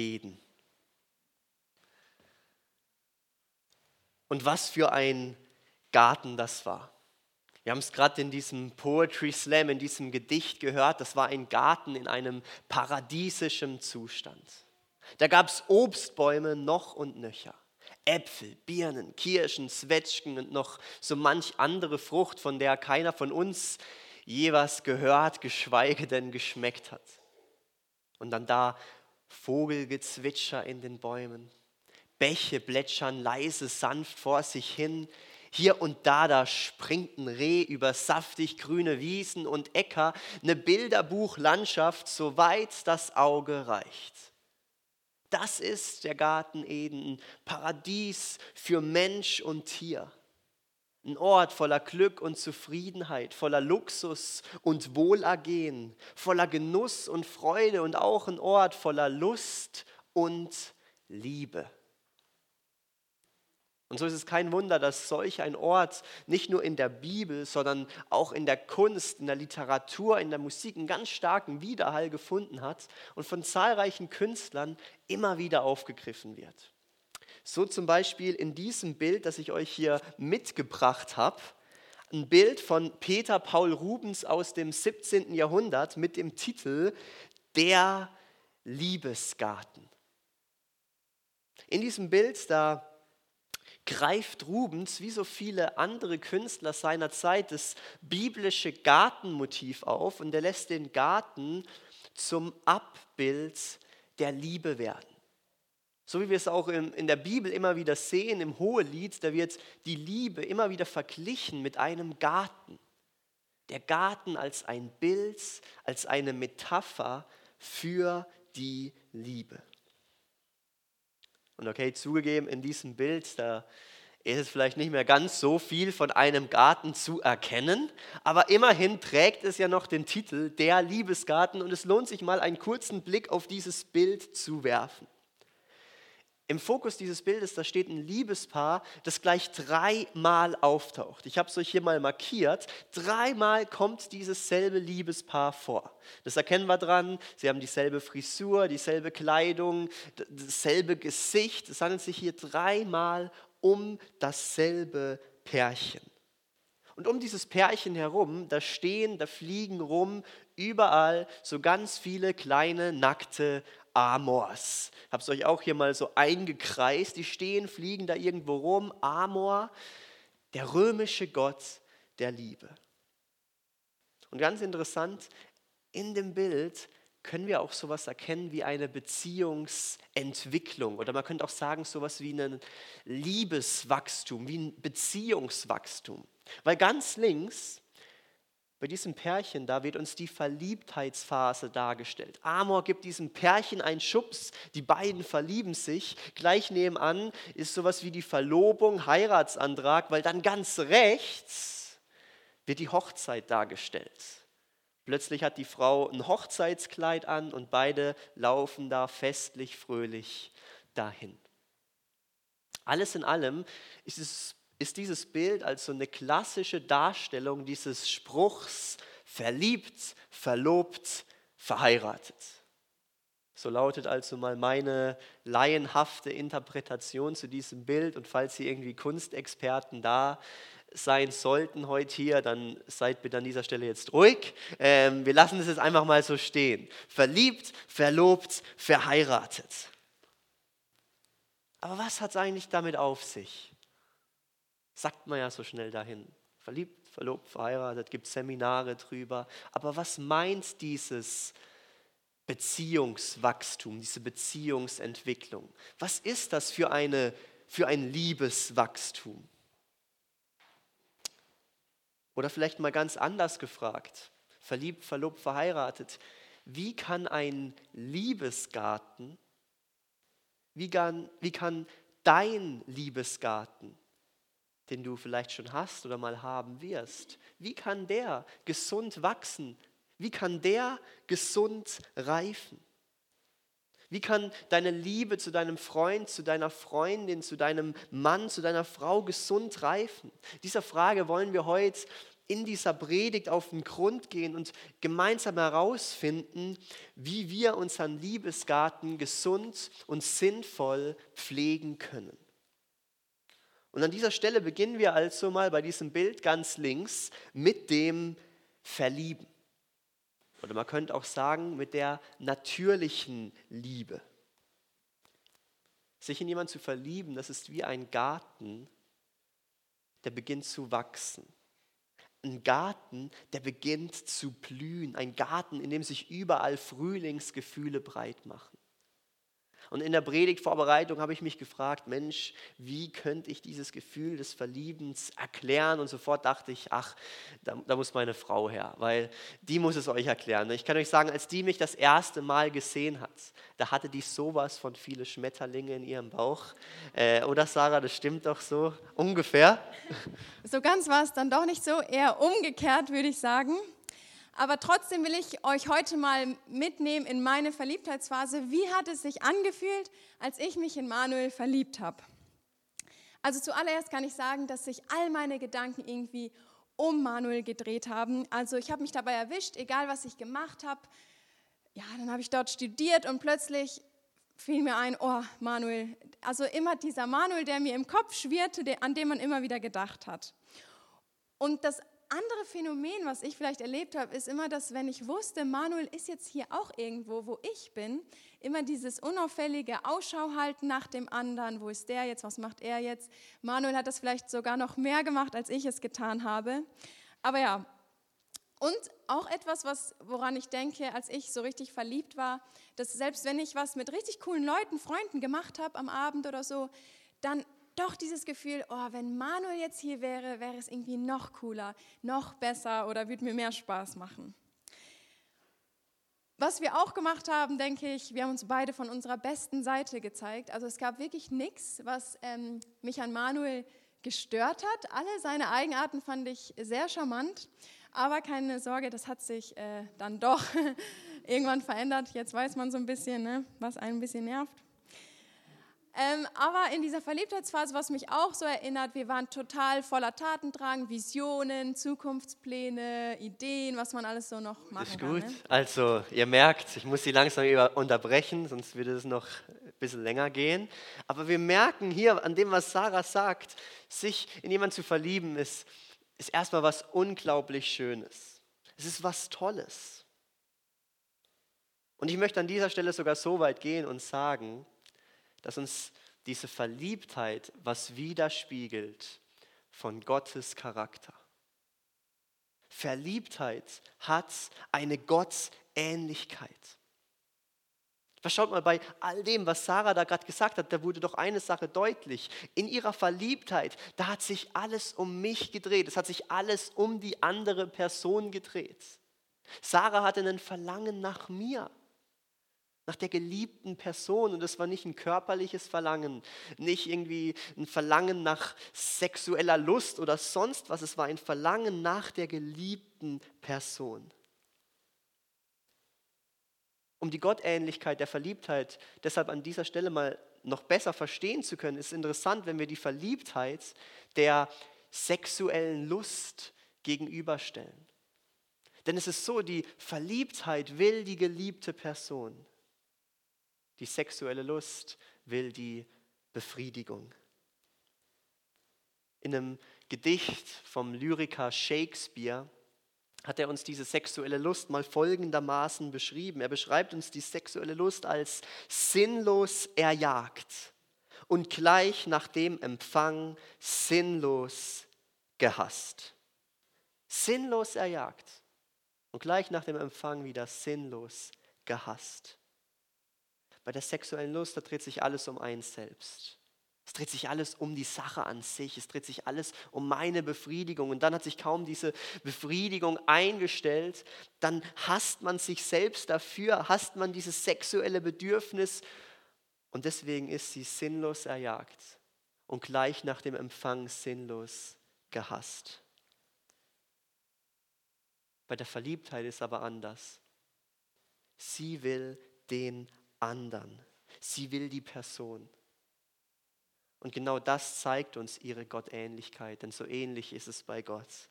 Eden. Und was für ein Garten das war. Wir haben es gerade in diesem Poetry Slam, in diesem Gedicht gehört, das war ein Garten in einem paradiesischen Zustand. Da gab es Obstbäume noch und nöcher. Äpfel, Birnen, Kirschen, Zwetschgen und noch so manch andere Frucht, von der keiner von uns je was gehört, geschweige denn geschmeckt hat. Und dann da Vogelgezwitscher in den Bäumen, Bäche plätschern leise, sanft vor sich hin, hier und da, da springt ein Reh über saftig grüne Wiesen und Äcker, eine Bilderbuchlandschaft, soweit das Auge reicht. Das ist der Garten Eden, ein Paradies für Mensch und Tier. Ein Ort voller Glück und Zufriedenheit, voller Luxus und Wohlergehen, voller Genuss und Freude und auch ein Ort voller Lust und Liebe. Und so ist es kein Wunder, dass solch ein Ort nicht nur in der Bibel, sondern auch in der Kunst, in der Literatur, in der Musik einen ganz starken Widerhall gefunden hat und von zahlreichen Künstlern immer wieder aufgegriffen wird. So zum Beispiel in diesem Bild, das ich euch hier mitgebracht habe, ein Bild von Peter Paul Rubens aus dem 17. Jahrhundert mit dem Titel Der Liebesgarten. In diesem Bild, da greift Rubens, wie so viele andere Künstler seiner Zeit, das biblische Gartenmotiv auf und er lässt den Garten zum Abbild der Liebe werden. So wie wir es auch in, der Bibel immer wieder sehen, im Hohelied, da wird die Liebe immer wieder verglichen mit einem Garten. Der Garten als ein Bild, als eine Metapher für die Liebe. Und okay, zugegeben, in diesem Bild, da ist es vielleicht nicht mehr ganz so viel von einem Garten zu erkennen, aber immerhin trägt es ja noch den Titel Der Liebesgarten und es lohnt sich mal einen kurzen Blick auf dieses Bild zu werfen. Im Fokus dieses Bildes, da steht ein Liebespaar, das gleich dreimal auftaucht. Ich habe es euch hier mal markiert. Dreimal kommt dieses selbe Liebespaar vor. Das erkennen wir dran. Sie haben dieselbe Frisur, dieselbe Kleidung, dasselbe Gesicht. Es handelt sich hier dreimal um dasselbe Pärchen. Und um dieses Pärchen herum, da stehen, da fliegen rum überall so ganz viele kleine nackte Amors. Ich habe es euch auch hier mal so eingekreist. Die stehen, fliegen da irgendwo rum. Amor, der römische Gott der Liebe. Und ganz interessant, in dem Bild können wir auch sowas erkennen wie eine Beziehungsentwicklung oder man könnte auch sagen sowas wie ein Liebeswachstum, wie ein Beziehungswachstum. Weil ganz links bei diesem Pärchen, da wird uns die Verliebtheitsphase dargestellt. Amor gibt diesem Pärchen einen Schubs, die beiden verlieben sich. Gleich nebenan ist sowas wie die Verlobung, Heiratsantrag, weil dann ganz rechts wird die Hochzeit dargestellt. Plötzlich hat die Frau ein Hochzeitskleid an und beide laufen da festlich, fröhlich dahin. Alles in allem ist es ist dieses Bild als so eine klassische Darstellung dieses Spruchs verliebt, verlobt, verheiratet. So lautet also mal meine laienhafte Interpretation zu diesem Bild. Und falls Sie irgendwie Kunstexperten da sein sollten heute hier, dann seid bitte an dieser Stelle jetzt ruhig. Ähm, wir lassen es jetzt einfach mal so stehen. Verliebt, verlobt, verheiratet. Aber was hat es eigentlich damit auf sich? Sagt man ja so schnell dahin. Verliebt, verlobt, verheiratet, gibt Seminare drüber. Aber was meint dieses Beziehungswachstum, diese Beziehungsentwicklung? Was ist das für, eine, für ein Liebeswachstum? Oder vielleicht mal ganz anders gefragt, verliebt, verlobt, verheiratet. Wie kann ein Liebesgarten, wie kann, wie kann dein Liebesgarten den du vielleicht schon hast oder mal haben wirst? Wie kann der gesund wachsen? Wie kann der gesund reifen? Wie kann deine Liebe zu deinem Freund, zu deiner Freundin, zu deinem Mann, zu deiner Frau gesund reifen? Dieser Frage wollen wir heute in dieser Predigt auf den Grund gehen und gemeinsam herausfinden, wie wir unseren Liebesgarten gesund und sinnvoll pflegen können. Und an dieser Stelle beginnen wir also mal bei diesem Bild ganz links mit dem Verlieben. Oder man könnte auch sagen, mit der natürlichen Liebe. Sich in jemanden zu verlieben, das ist wie ein Garten, der beginnt zu wachsen. Ein Garten, der beginnt zu blühen. Ein Garten, in dem sich überall Frühlingsgefühle breit machen. Und in der Predigtvorbereitung habe ich mich gefragt, Mensch, wie könnte ich dieses Gefühl des Verliebens erklären? Und sofort dachte ich, ach, da, da, muss meine Frau her, weil die muss es euch erklären. Ich kann euch sagen, als die mich das erste Mal gesehen hat, da hatte die sowas von viele Schmetterlinge in ihrem Bauch. Äh, oder Sarah, das stimmt doch so ungefähr? So ganz war es dann doch nicht so, eher umgekehrt würde ich sagen. Aber trotzdem will ich euch heute mal mitnehmen in meine Verliebtheitsphase. Wie hat es sich angefühlt, als ich mich in Manuel verliebt habe? Also zuallererst kann ich sagen, dass sich all meine Gedanken irgendwie um Manuel gedreht haben. Also ich habe mich dabei erwischt, egal was ich gemacht habe. Ja, dann habe ich dort studiert und plötzlich fiel mir ein, oh Manuel, also immer dieser Manuel, der mir im Kopf schwirrte, an den man immer wieder gedacht hat. Und das andere Phänomen, was ich vielleicht erlebt habe, ist immer, dass wenn ich wusste, Manuel ist jetzt hier auch irgendwo, wo ich bin, immer dieses unauffällige Ausschau halten nach dem anderen, wo ist der jetzt, was macht er jetzt. Manuel hat das vielleicht sogar noch mehr gemacht, als ich es getan habe. Aber ja, und auch etwas, was, woran ich denke, als ich so richtig verliebt war, dass selbst wenn ich was mit richtig coolen Leuten, Freunden gemacht habe am Abend oder so, dann doch dieses Gefühl, oh, wenn Manuel jetzt hier wäre, wäre es irgendwie noch cooler, noch besser oder würde mir mehr Spaß machen. Was wir auch gemacht haben, denke ich, wir haben uns beide von unserer besten Seite gezeigt. Also es gab wirklich nichts, was ähm, mich an Manuel gestört hat. Alle seine Eigenarten fand ich sehr charmant. Aber keine Sorge, das hat sich äh, dann doch irgendwann verändert. Jetzt weiß man so ein bisschen, ne, was einen ein bisschen nervt. Ähm, aber in dieser Verliebtheitsphase, was mich auch so erinnert, wir waren total voller Tatendrang, Visionen, Zukunftspläne, Ideen, was man alles so noch machen ist gut. Kann, ne? Also ihr merkt, ich muss Sie langsam unterbrechen, sonst würde es noch ein bisschen länger gehen. Aber wir merken hier an dem, was Sarah sagt, sich in jemanden zu verlieben, ist, ist erstmal was unglaublich Schönes. Es ist was Tolles. Und ich möchte an dieser Stelle sogar so weit gehen und sagen, dass uns diese Verliebtheit was widerspiegelt von Gottes Charakter. Verliebtheit hat eine Gottähnlichkeit. Schaut mal, bei all dem, was Sarah da gerade gesagt hat, da wurde doch eine Sache deutlich. In ihrer Verliebtheit, da hat sich alles um mich gedreht. Es hat sich alles um die andere Person gedreht. Sarah hatte ein Verlangen nach mir nach der geliebten Person. Und es war nicht ein körperliches Verlangen, nicht irgendwie ein Verlangen nach sexueller Lust oder sonst was. Es war ein Verlangen nach der geliebten Person. Um die Gottähnlichkeit der Verliebtheit deshalb an dieser Stelle mal noch besser verstehen zu können, ist interessant, wenn wir die Verliebtheit der sexuellen Lust gegenüberstellen. Denn es ist so, die Verliebtheit will die geliebte Person. Die sexuelle Lust will die Befriedigung. In einem Gedicht vom Lyriker Shakespeare hat er uns diese sexuelle Lust mal folgendermaßen beschrieben. Er beschreibt uns die sexuelle Lust als sinnlos erjagt und gleich nach dem Empfang sinnlos gehasst. Sinnlos erjagt und gleich nach dem Empfang wieder sinnlos gehasst. Bei der sexuellen Lust, da dreht sich alles um eins selbst. Es dreht sich alles um die Sache an sich. Es dreht sich alles um meine Befriedigung. Und dann hat sich kaum diese Befriedigung eingestellt. Dann hasst man sich selbst dafür, hasst man dieses sexuelle Bedürfnis. Und deswegen ist sie sinnlos erjagt und gleich nach dem Empfang sinnlos gehasst. Bei der Verliebtheit ist aber anders. Sie will den anderen. Sie will die Person. Und genau das zeigt uns ihre Gottähnlichkeit, denn so ähnlich ist es bei Gott.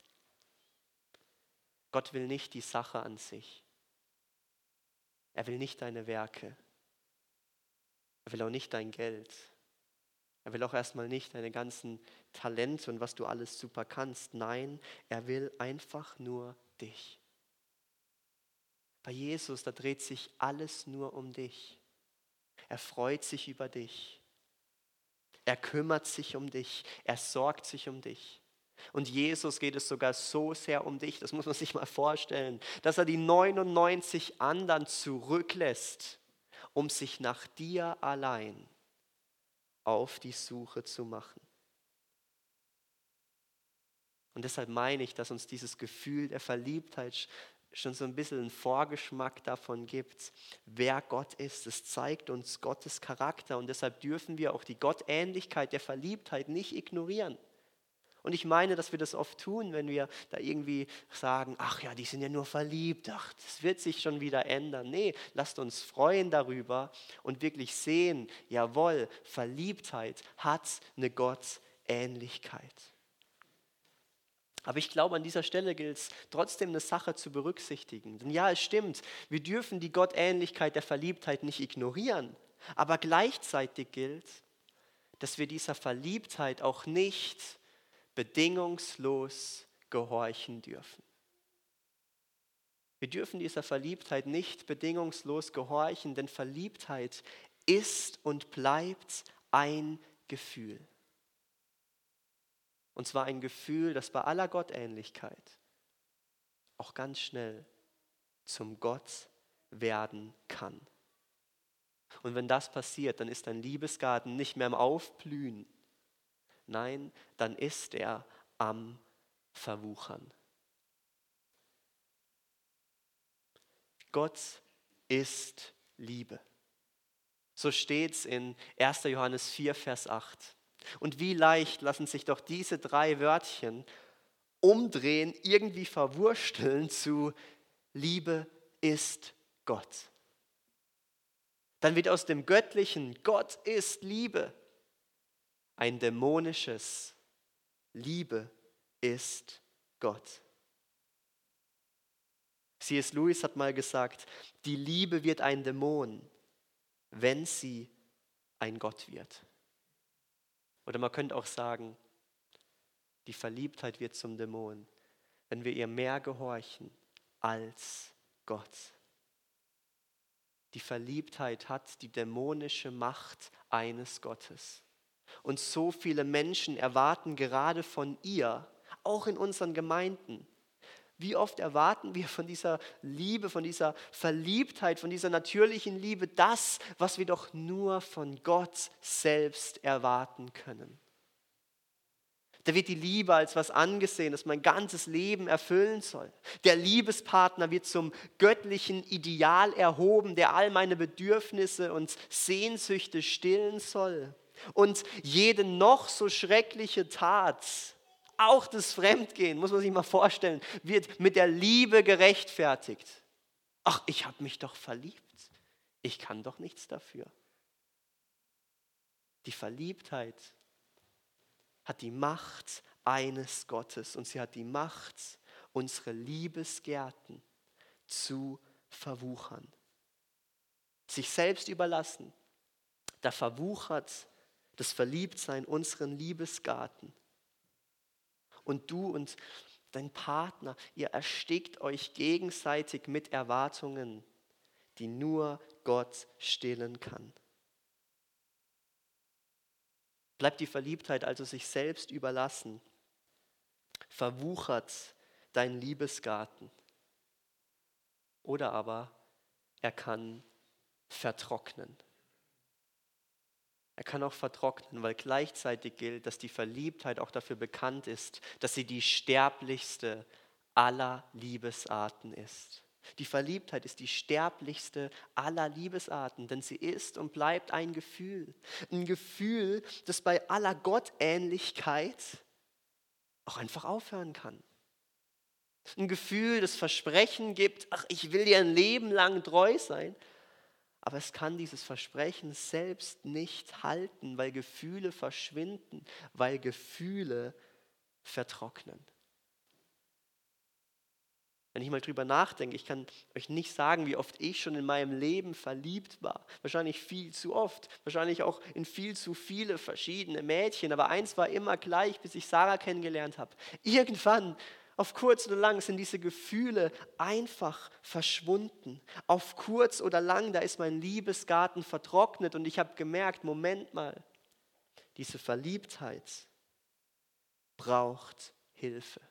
Gott will nicht die Sache an sich. Er will nicht deine Werke. Er will auch nicht dein Geld. Er will auch erstmal nicht deine ganzen Talente und was du alles super kannst. Nein, er will einfach nur dich. Bei Jesus, da dreht sich alles nur um dich. Er freut sich über dich. Er kümmert sich um dich. Er sorgt sich um dich. Und Jesus geht es sogar so sehr um dich, das muss man sich mal vorstellen, dass er die 99 anderen zurücklässt, um sich nach dir allein auf die Suche zu machen. Und deshalb meine ich, dass uns dieses Gefühl der Verliebtheit schon so ein bisschen einen Vorgeschmack davon gibt, wer Gott ist. Es zeigt uns Gottes Charakter und deshalb dürfen wir auch die Gottähnlichkeit der Verliebtheit nicht ignorieren. Und ich meine, dass wir das oft tun, wenn wir da irgendwie sagen, ach ja, die sind ja nur verliebt, ach, das wird sich schon wieder ändern. Nee, lasst uns freuen darüber und wirklich sehen, jawohl, Verliebtheit hat eine Gottähnlichkeit. Aber ich glaube, an dieser Stelle gilt es trotzdem eine Sache zu berücksichtigen. Denn ja, es stimmt, wir dürfen die Gottähnlichkeit der Verliebtheit nicht ignorieren. Aber gleichzeitig gilt, dass wir dieser Verliebtheit auch nicht bedingungslos gehorchen dürfen. Wir dürfen dieser Verliebtheit nicht bedingungslos gehorchen, denn Verliebtheit ist und bleibt ein Gefühl. Und zwar ein Gefühl, das bei aller Gottähnlichkeit auch ganz schnell zum Gott werden kann. Und wenn das passiert, dann ist dein Liebesgarten nicht mehr im Aufblühen. Nein, dann ist er am Verwuchern. Gott ist Liebe. So steht es in 1. Johannes 4, Vers 8. Und wie leicht lassen sich doch diese drei Wörtchen umdrehen, irgendwie verwursteln zu Liebe ist Gott. Dann wird aus dem göttlichen Gott ist Liebe ein dämonisches Liebe ist Gott. C.S. Lewis hat mal gesagt, die Liebe wird ein Dämon, wenn sie ein Gott wird. Oder man könnte auch sagen, die Verliebtheit wird zum Dämon, wenn wir ihr mehr gehorchen als Gott. Die Verliebtheit hat die dämonische Macht eines Gottes. Und so viele Menschen erwarten gerade von ihr, auch in unseren Gemeinden, wie oft erwarten wir von dieser Liebe, von dieser Verliebtheit, von dieser natürlichen Liebe das, was wir doch nur von Gott selbst erwarten können? Da wird die Liebe als was angesehen, das mein ganzes Leben erfüllen soll. Der Liebespartner wird zum göttlichen Ideal erhoben, der all meine Bedürfnisse und Sehnsüchte stillen soll. Und jede noch so schreckliche Tat auch das Fremdgehen, muss man sich mal vorstellen, wird mit der Liebe gerechtfertigt. Ach, ich habe mich doch verliebt. Ich kann doch nichts dafür. Die Verliebtheit hat die Macht eines Gottes und sie hat die Macht, unsere Liebesgärten zu verwuchern. Sich selbst überlassen, da verwuchert das Verliebtsein unseren Liebesgarten und du und dein Partner, ihr erstickt euch gegenseitig mit Erwartungen, die nur Gott stillen kann. Bleibt die Verliebtheit also sich selbst überlassen, verwuchert dein Liebesgarten. Oder aber er kann vertrocknen. Er kann auch vertrocknen, weil gleichzeitig gilt, dass die Verliebtheit auch dafür bekannt ist, dass sie die sterblichste aller Liebesarten ist. Die Verliebtheit ist die sterblichste aller Liebesarten, denn sie ist und bleibt ein Gefühl. Ein Gefühl, das bei aller Gottähnlichkeit auch einfach aufhören kann. Ein Gefühl, das Versprechen gibt, ach, ich will dir ein Leben lang treu sein, aber es kann dieses Versprechen selbst nicht halten, weil Gefühle verschwinden, weil Gefühle vertrocknen. Wenn ich mal drüber nachdenke, ich kann euch nicht sagen, wie oft ich schon in meinem Leben verliebt war. Wahrscheinlich viel zu oft. Wahrscheinlich auch in viel zu viele verschiedene Mädchen. Aber eins war immer gleich, bis ich Sarah kennengelernt habe. Irgendwann, auf kurz oder lang, sind diese Gefühle einfach verschwunden. Auf kurz oder lang, da ist mein Liebesgarten vertrocknet und ich habe gemerkt, Moment mal, diese Verliebtheit braucht Hilfe.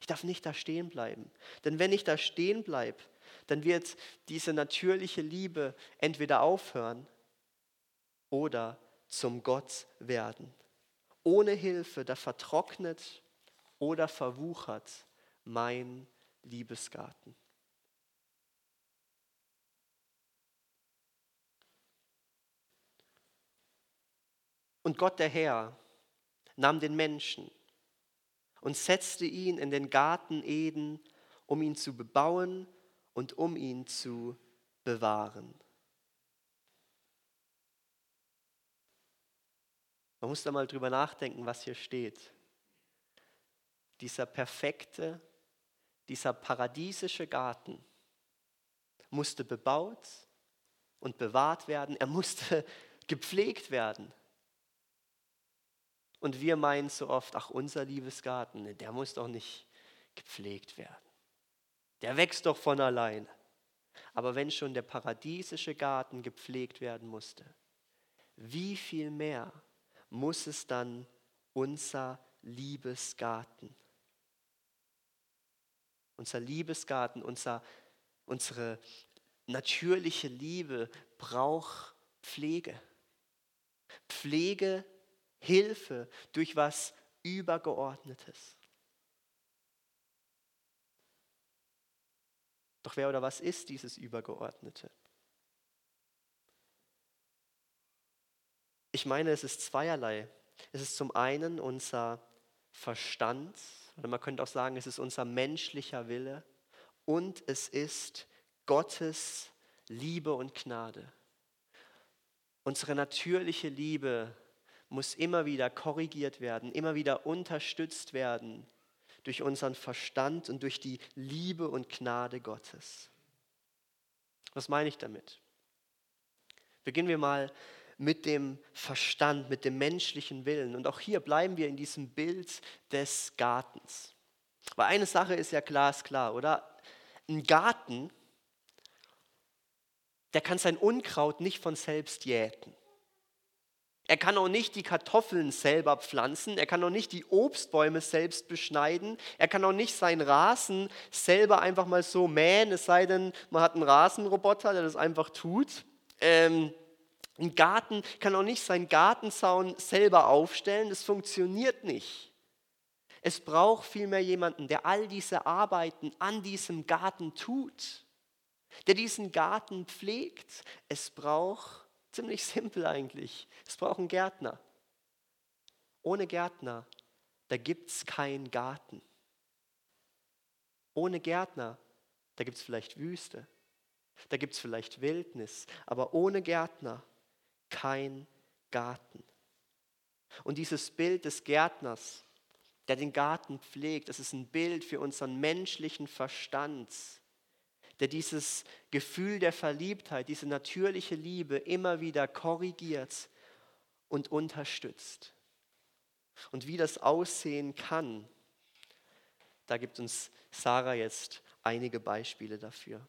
Ich darf nicht da stehen bleiben. Denn wenn ich da stehen bleibe, dann wird diese natürliche Liebe entweder aufhören oder zum Gott werden. Ohne Hilfe, da vertrocknet oder verwuchert mein Liebesgarten. Und Gott der Herr nahm den Menschen und setzte ihn in den Garten Eden, um ihn zu bebauen und um ihn zu bewahren. Man muss da mal drüber nachdenken, was hier steht. Dieser perfekte, dieser paradiesische Garten musste bebaut und bewahrt werden. Er musste gepflegt werden. Und wir meinen so oft, ach, unser Liebesgarten, der muss doch nicht gepflegt werden. Der wächst doch von alleine. Aber wenn schon der paradiesische Garten gepflegt werden musste, wie viel mehr muss es dann unser Liebesgarten? Unser Liebesgarten, unser, unsere natürliche Liebe braucht Pflege. Pflege Hilfe durch was Übergeordnetes. Doch wer oder was ist dieses Übergeordnete? Ich meine, es ist zweierlei. Es ist zum einen unser Verstand, oder man könnte auch sagen, es ist unser menschlicher Wille und es ist Gottes Liebe und Gnade. Unsere natürliche Liebe muss immer wieder korrigiert werden, immer wieder unterstützt werden durch unseren Verstand und durch die Liebe und Gnade Gottes. Was meine ich damit? Beginnen wir mal mit dem Verstand, mit dem menschlichen Willen. Und auch hier bleiben wir in diesem Bild des Gartens. Weil eine Sache ist ja glasklar, oder? Ein Garten, der kann sein Unkraut nicht von selbst jäten. Er kann auch nicht die Kartoffeln selber pflanzen, er kann auch nicht die Obstbäume selbst beschneiden, er kann auch nicht seinen Rasen selber einfach mal so mähen, es sei denn, man hat einen Rasenroboter, der das einfach tut. Ähm, ein Garten kann auch nicht seinen Gartenzaun selber aufstellen, das funktioniert nicht. Es braucht vielmehr jemanden, der all diese Arbeiten an diesem Garten tut, der diesen Garten pflegt. Es braucht Ziemlich simpel eigentlich. Es braucht einen Gärtner. Ohne Gärtner, da gibt es keinen Garten. Ohne Gärtner, da gibt es vielleicht Wüste, da gibt es vielleicht Wildnis, aber ohne Gärtner kein Garten. Und dieses Bild des Gärtners, der den Garten pflegt, das ist ein Bild für unseren menschlichen Verstand, der dieses Gefühl der Verliebtheit, diese natürliche Liebe immer wieder korrigiert und unterstützt. Und wie das aussehen kann, da gibt uns Sarah jetzt einige Beispiele dafür.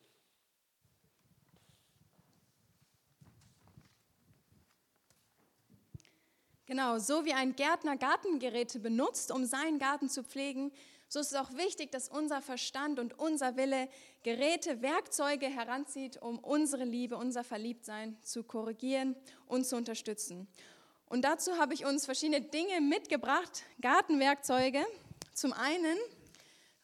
Genau, so wie ein Gärtner Gartengeräte benutzt, um seinen Garten zu pflegen, so ist es auch wichtig, dass unser Verstand und unser Wille Geräte, Werkzeuge heranzieht, um unsere Liebe, unser Verliebtsein zu korrigieren und zu unterstützen. Und dazu habe ich uns verschiedene Dinge mitgebracht, Gartenwerkzeuge. Zum einen,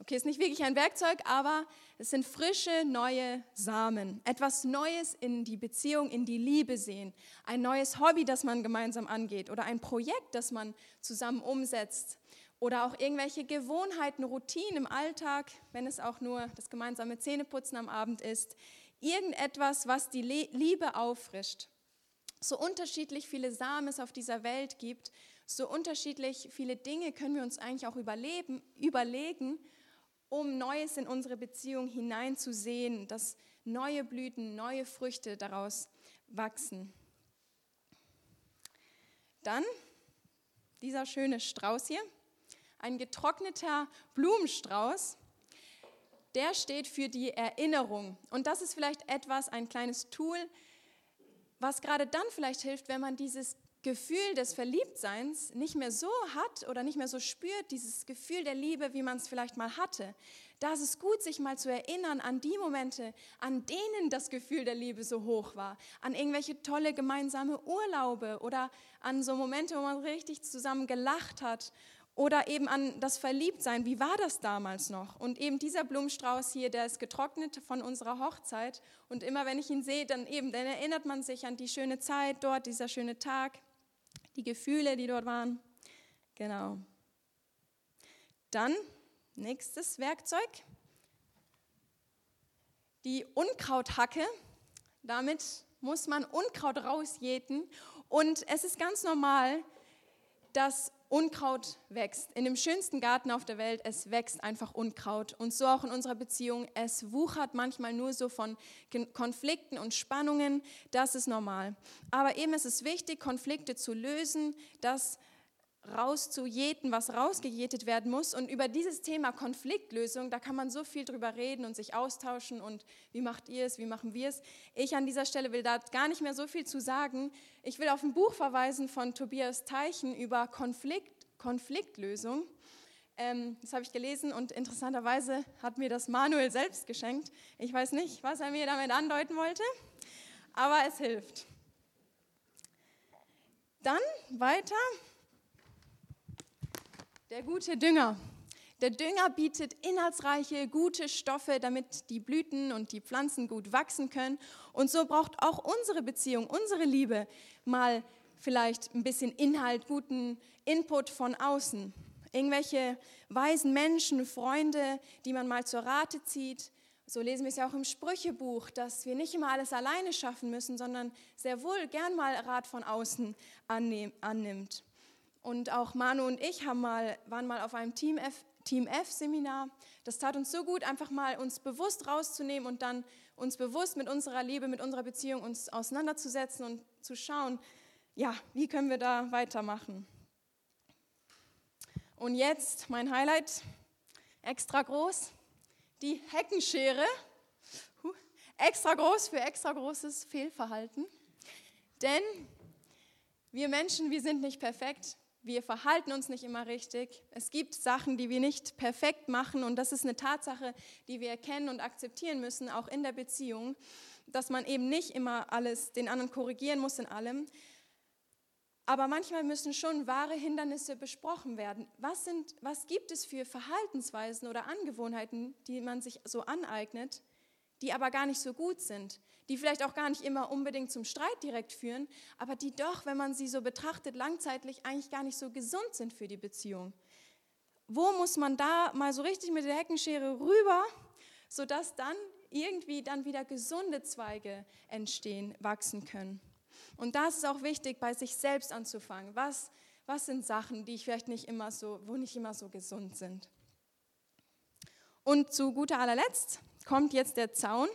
okay, ist nicht wirklich ein Werkzeug, aber es sind frische, neue Samen. Etwas Neues in die Beziehung, in die Liebe sehen. Ein neues Hobby, das man gemeinsam angeht oder ein Projekt, das man zusammen umsetzt oder auch irgendwelche Gewohnheiten, Routinen im Alltag, wenn es auch nur das gemeinsame Zähneputzen am Abend ist. Irgendetwas, was die Liebe auffrischt. So unterschiedlich viele Samen es auf dieser Welt gibt, so unterschiedlich viele Dinge können wir uns eigentlich auch überleben, überlegen, um Neues in unsere Beziehung hineinzusehen, dass neue Blüten, neue Früchte daraus wachsen. Dann dieser schöne Strauß hier, ein getrockneter Blumenstrauß, der steht für die Erinnerung. Und das ist vielleicht etwas, ein kleines Tool, was gerade dann vielleicht hilft, wenn man dieses Gefühl des Verliebtseins nicht mehr so hat oder nicht mehr so spürt, dieses Gefühl der Liebe, wie man es vielleicht mal hatte. Da ist es gut, sich mal zu erinnern an die Momente, an denen das Gefühl der Liebe so hoch war, an irgendwelche tolle gemeinsame Urlaube oder an so Momente, wo man richtig zusammen gelacht hat oder eben an das Verliebtsein. Wie war das damals noch? Und eben dieser Blumenstrauß hier, der ist getrocknet von unserer Hochzeit. Und immer wenn ich ihn sehe, dann eben, dann erinnert man sich an die schöne Zeit dort, dieser schöne Tag die Gefühle, die dort waren. Genau. Dann nächstes Werkzeug, die Unkrauthacke. Damit muss man Unkraut rausjäten und es ist ganz normal, dass Unkraut wächst. In dem schönsten Garten auf der Welt, es wächst einfach Unkraut. Und so auch in unserer Beziehung. Es wuchert manchmal nur so von Konflikten und Spannungen. Das ist normal. Aber eben ist es wichtig, Konflikte zu lösen, das rauszujäten, was rausgejätet werden muss. Und über dieses Thema Konfliktlösung, da kann man so viel drüber reden und sich austauschen und wie macht ihr es, wie machen wir es. Ich an dieser Stelle will da gar nicht mehr so viel zu sagen. Ich will auf ein Buch verweisen von Tobias Teichen über Konflikt, Konfliktlösung. Ähm, das habe ich gelesen und interessanterweise hat mir das Manuel selbst geschenkt. Ich weiß nicht, was er mir damit andeuten wollte, aber es hilft. Dann weiter der gute Dünger. Der Dünger bietet inhaltsreiche, gute Stoffe, damit die Blüten und die Pflanzen gut wachsen können. Und so braucht auch unsere Beziehung, unsere Liebe mal vielleicht ein bisschen Inhalt, guten Input von außen. Irgendwelche weisen Menschen, Freunde, die man mal zur Rate zieht. So lesen wir es ja auch im Sprüchebuch, dass wir nicht immer alles alleine schaffen müssen, sondern sehr wohl gern mal Rat von außen annimmt. Und auch Manu und ich haben mal, waren mal auf einem Team F, Team F Seminar. Das tat uns so gut, einfach mal uns bewusst rauszunehmen und dann uns bewusst mit unserer Liebe, mit unserer Beziehung uns auseinanderzusetzen und zu schauen, ja, wie können wir da weitermachen. Und jetzt mein Highlight, extra groß, die Heckenschere. Extra groß für extra großes Fehlverhalten. Denn wir Menschen, wir sind nicht perfekt. Wir verhalten uns nicht immer richtig. Es gibt Sachen, die wir nicht perfekt machen und das ist eine Tatsache, die wir erkennen und akzeptieren müssen, auch in der Beziehung, dass man eben nicht immer alles den anderen korrigieren muss in allem. Aber manchmal müssen schon wahre Hindernisse besprochen werden. Was, sind, was gibt es für Verhaltensweisen oder Angewohnheiten, die man sich so aneignet, die aber gar nicht so gut sind, die vielleicht auch gar nicht immer unbedingt zum Streit direkt führen, aber die doch, wenn man sie so betrachtet, langzeitlich eigentlich gar nicht so gesund sind für die Beziehung. Wo muss man da mal so richtig mit der Heckenschere rüber, sodass dann irgendwie dann wieder gesunde Zweige entstehen, wachsen können? Und da ist es auch wichtig, bei sich selbst anzufangen. Was, was sind Sachen, die ich vielleicht nicht immer so, wo nicht immer so gesund sind? Und zu guter allerletzt kommt jetzt der Zaun.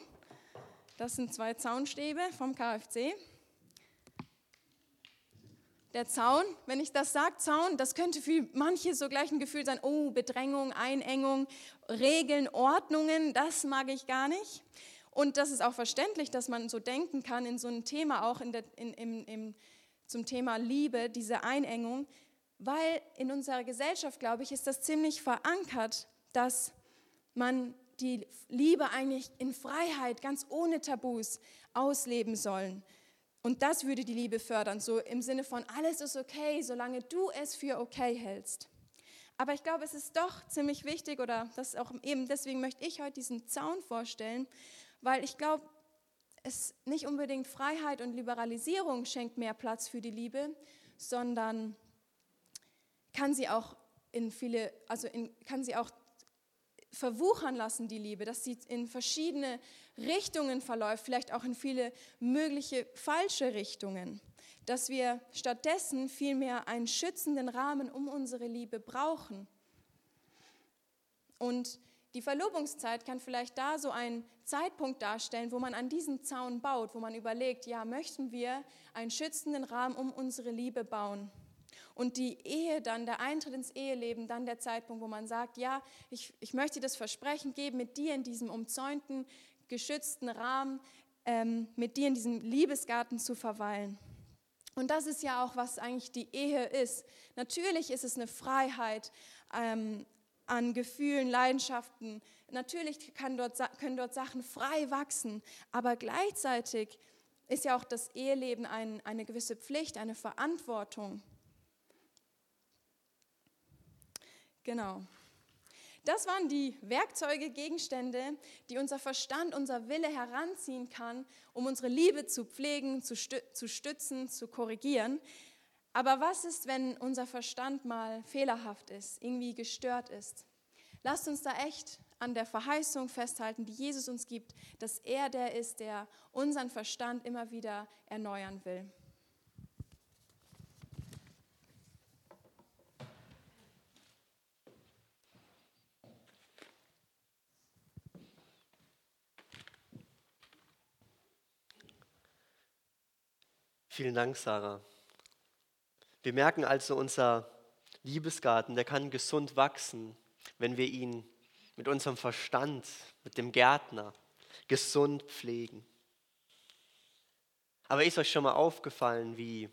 Das sind zwei Zaunstäbe vom KFC. Der Zaun, wenn ich das sage, Zaun, das könnte für manche so gleich ein Gefühl sein, oh, Bedrängung, Einengung, Regeln, Ordnungen, das mag ich gar nicht. Und das ist auch verständlich, dass man so denken kann in so einem Thema, auch in der, in, in, in, zum Thema Liebe, diese Einengung, weil in unserer Gesellschaft, glaube ich, ist das ziemlich verankert, dass man die Liebe eigentlich in Freiheit, ganz ohne Tabus ausleben sollen. Und das würde die Liebe fördern, so im Sinne von, alles ist okay, solange du es für okay hältst. Aber ich glaube, es ist doch ziemlich wichtig, oder das auch eben deswegen möchte ich heute diesen Zaun vorstellen, weil ich glaube, es nicht unbedingt Freiheit und Liberalisierung schenkt mehr Platz für die Liebe, sondern kann sie auch in viele, also in, kann sie auch verwuchern lassen, die Liebe, dass sie in verschiedene Richtungen verläuft, vielleicht auch in viele mögliche falsche Richtungen, dass wir stattdessen vielmehr einen schützenden Rahmen um unsere Liebe brauchen. Und die Verlobungszeit kann vielleicht da so ein Zeitpunkt darstellen, wo man an diesen Zaun baut, wo man überlegt, ja, möchten wir einen schützenden Rahmen um unsere Liebe bauen? Und die Ehe dann, der Eintritt ins Eheleben, dann der Zeitpunkt, wo man sagt, ja, ich, ich möchte dir das Versprechen geben, mit dir in diesem umzäunten, geschützten Rahmen, ähm, mit dir in diesem Liebesgarten zu verweilen. Und das ist ja auch, was eigentlich die Ehe ist. Natürlich ist es eine Freiheit ähm, an Gefühlen, Leidenschaften. Natürlich dort, können dort Sachen frei wachsen, aber gleichzeitig ist ja auch das Eheleben ein, eine gewisse Pflicht, eine Verantwortung. Genau. Das waren die Werkzeuge, Gegenstände, die unser Verstand, unser Wille heranziehen kann, um unsere Liebe zu pflegen, zu, zu stützen, zu korrigieren. Aber was ist, wenn unser Verstand mal fehlerhaft ist, irgendwie gestört ist? Lasst uns da echt an der Verheißung festhalten, die Jesus uns gibt, dass er der ist, der unseren Verstand immer wieder erneuern will. Vielen Dank, Sarah. Wir merken also, unser Liebesgarten, der kann gesund wachsen, wenn wir ihn mit unserem Verstand, mit dem Gärtner gesund pflegen. Aber ist euch schon mal aufgefallen, wie,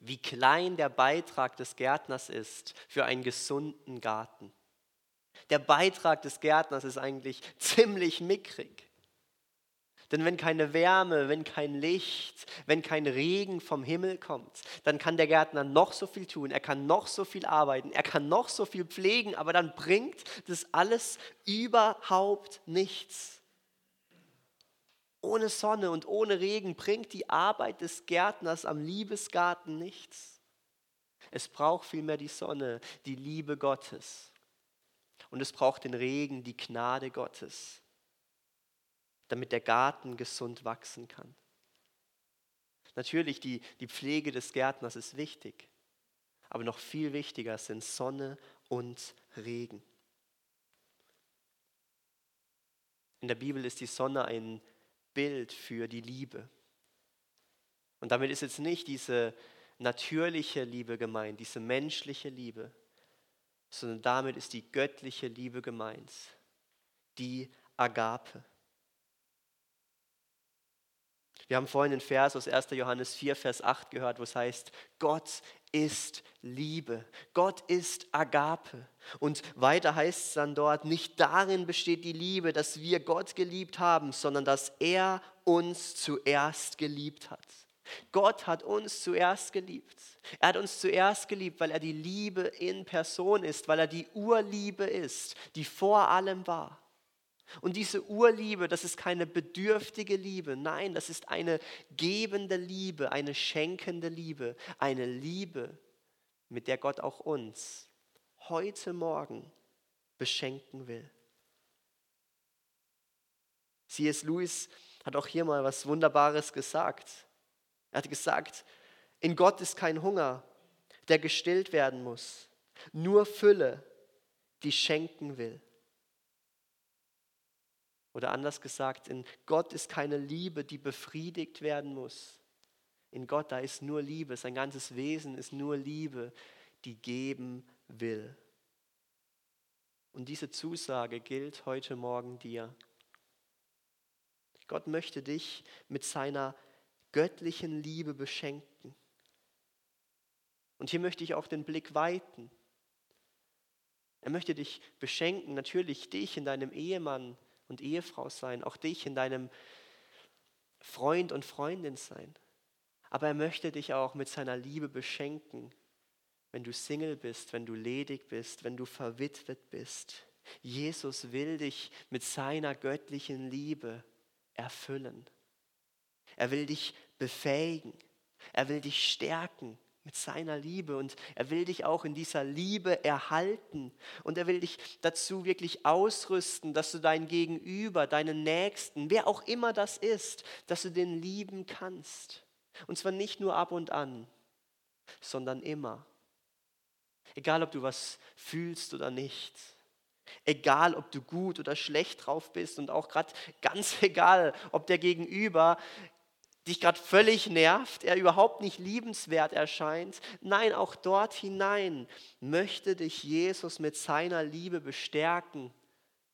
wie klein der Beitrag des Gärtners ist für einen gesunden Garten? Der Beitrag des Gärtners ist eigentlich ziemlich mickrig. Denn wenn keine Wärme, wenn kein Licht, wenn kein Regen vom Himmel kommt, dann kann der Gärtner noch so viel tun, er kann noch so viel arbeiten, er kann noch so viel pflegen, aber dann bringt das alles überhaupt nichts. Ohne Sonne und ohne Regen bringt die Arbeit des Gärtners am Liebesgarten nichts. Es braucht vielmehr die Sonne, die Liebe Gottes. Und es braucht den Regen, die Gnade Gottes damit der Garten gesund wachsen kann. Natürlich, die, die Pflege des Gärtners ist wichtig, aber noch viel wichtiger sind Sonne und Regen. In der Bibel ist die Sonne ein Bild für die Liebe. Und damit ist jetzt nicht diese natürliche Liebe gemeint, diese menschliche Liebe, sondern damit ist die göttliche Liebe gemeint, die Agape. Wir haben vorhin den Vers aus 1. Johannes 4, Vers 8 gehört, wo es heißt, Gott ist Liebe. Gott ist Agape. Und weiter heißt es dann dort, nicht darin besteht die Liebe, dass wir Gott geliebt haben, sondern dass er uns zuerst geliebt hat. Gott hat uns zuerst geliebt. Er hat uns zuerst geliebt, weil er die Liebe in Person ist, weil er die Urliebe ist, die vor allem war. Und diese Urliebe, das ist keine bedürftige Liebe, nein, das ist eine gebende Liebe, eine schenkende Liebe, eine Liebe, mit der Gott auch uns heute Morgen beschenken will. C.S. Lewis hat auch hier mal was Wunderbares gesagt. Er hat gesagt, in Gott ist kein Hunger, der gestillt werden muss, nur Fülle, die schenken will. Oder anders gesagt, in Gott ist keine Liebe, die befriedigt werden muss. In Gott, da ist nur Liebe, sein ganzes Wesen ist nur Liebe, die geben will. Und diese Zusage gilt heute Morgen dir. Gott möchte dich mit seiner göttlichen Liebe beschenken. Und hier möchte ich auch den Blick weiten. Er möchte dich beschenken, natürlich dich in deinem Ehemann, und Ehefrau sein, auch dich in deinem Freund und Freundin sein. Aber er möchte dich auch mit seiner Liebe beschenken, wenn du Single bist, wenn du ledig bist, wenn du verwitwet bist. Jesus will dich mit seiner göttlichen Liebe erfüllen. Er will dich befähigen. Er will dich stärken mit seiner Liebe und er will dich auch in dieser Liebe erhalten und er will dich dazu wirklich ausrüsten, dass du dein Gegenüber, deinen Nächsten, wer auch immer das ist, dass du den lieben kannst. Und zwar nicht nur ab und an, sondern immer. Egal, ob du was fühlst oder nicht. Egal, ob du gut oder schlecht drauf bist und auch gerade ganz egal, ob der Gegenüber dich gerade völlig nervt, er überhaupt nicht liebenswert erscheint. Nein, auch dort hinein möchte dich Jesus mit seiner Liebe bestärken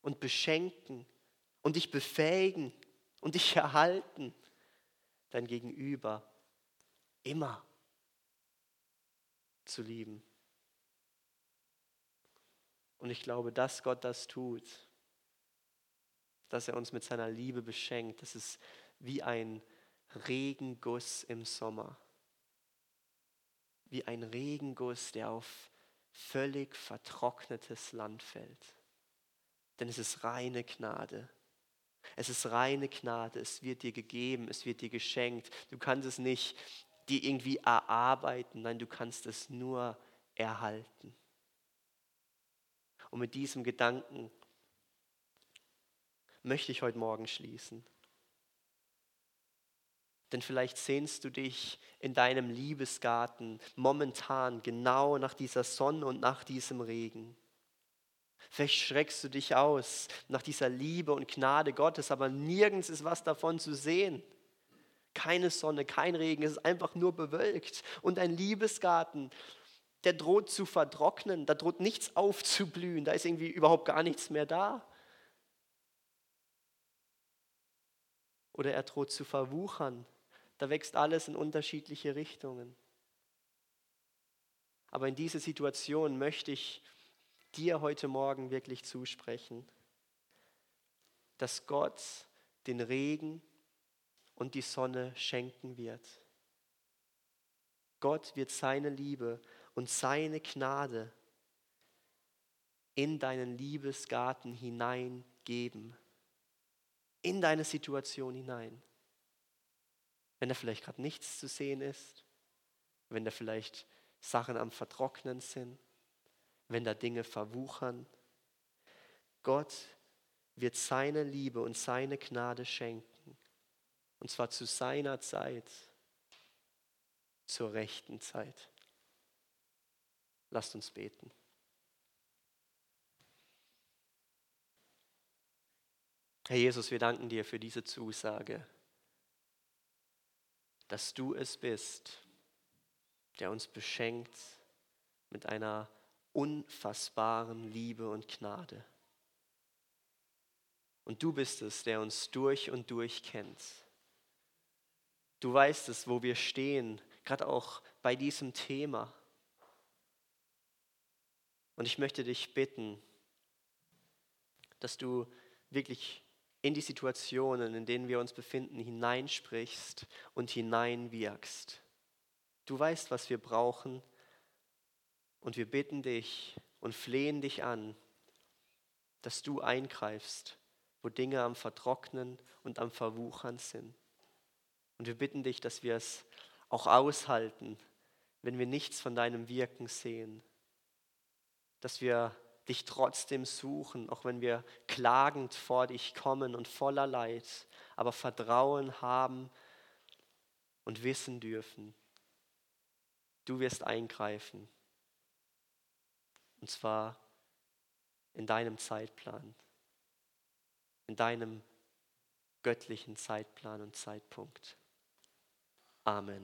und beschenken und dich befähigen und dich erhalten. Dein Gegenüber immer zu lieben. Und ich glaube, dass Gott das tut, dass er uns mit seiner Liebe beschenkt, das ist wie ein Regenguss im Sommer. Wie ein Regenguss, der auf völlig vertrocknetes Land fällt. Denn es ist reine Gnade. Es ist reine Gnade. Es wird dir gegeben, es wird dir geschenkt. Du kannst es nicht dir irgendwie erarbeiten, nein, du kannst es nur erhalten. Und mit diesem Gedanken möchte ich heute Morgen schließen. Denn vielleicht sehnst du dich in deinem Liebesgarten momentan genau nach dieser Sonne und nach diesem Regen. Vielleicht schreckst du dich aus nach dieser Liebe und Gnade Gottes, aber nirgends ist was davon zu sehen. Keine Sonne, kein Regen, es ist einfach nur bewölkt. Und ein Liebesgarten, der droht zu vertrocknen, da droht nichts aufzublühen, da ist irgendwie überhaupt gar nichts mehr da. Oder er droht zu verwuchern, da wächst alles in unterschiedliche Richtungen. Aber in diese Situation möchte ich dir heute Morgen wirklich zusprechen, dass Gott den Regen und die Sonne schenken wird. Gott wird seine Liebe und seine Gnade in deinen Liebesgarten hineingeben, in deine Situation hinein wenn da vielleicht gerade nichts zu sehen ist, wenn da vielleicht Sachen am Vertrocknen sind, wenn da Dinge verwuchern. Gott wird seine Liebe und seine Gnade schenken. Und zwar zu seiner Zeit, zur rechten Zeit. Lasst uns beten. Herr Jesus, wir danken dir für diese Zusage dass du es bist, der uns beschenkt mit einer unfassbaren Liebe und Gnade. Und du bist es, der uns durch und durch kennt. Du weißt es, wo wir stehen, gerade auch bei diesem Thema. Und ich möchte dich bitten, dass du wirklich in die Situationen, in denen wir uns befinden, hineinsprichst und hineinwirkst. Du weißt, was wir brauchen und wir bitten dich und flehen dich an, dass du eingreifst, wo Dinge am Vertrocknen und am Verwuchern sind. Und wir bitten dich, dass wir es auch aushalten, wenn wir nichts von deinem Wirken sehen, dass wir dich trotzdem suchen, auch wenn wir klagend vor dich kommen und voller Leid, aber Vertrauen haben und wissen dürfen, du wirst eingreifen. Und zwar in deinem Zeitplan, in deinem göttlichen Zeitplan und Zeitpunkt. Amen.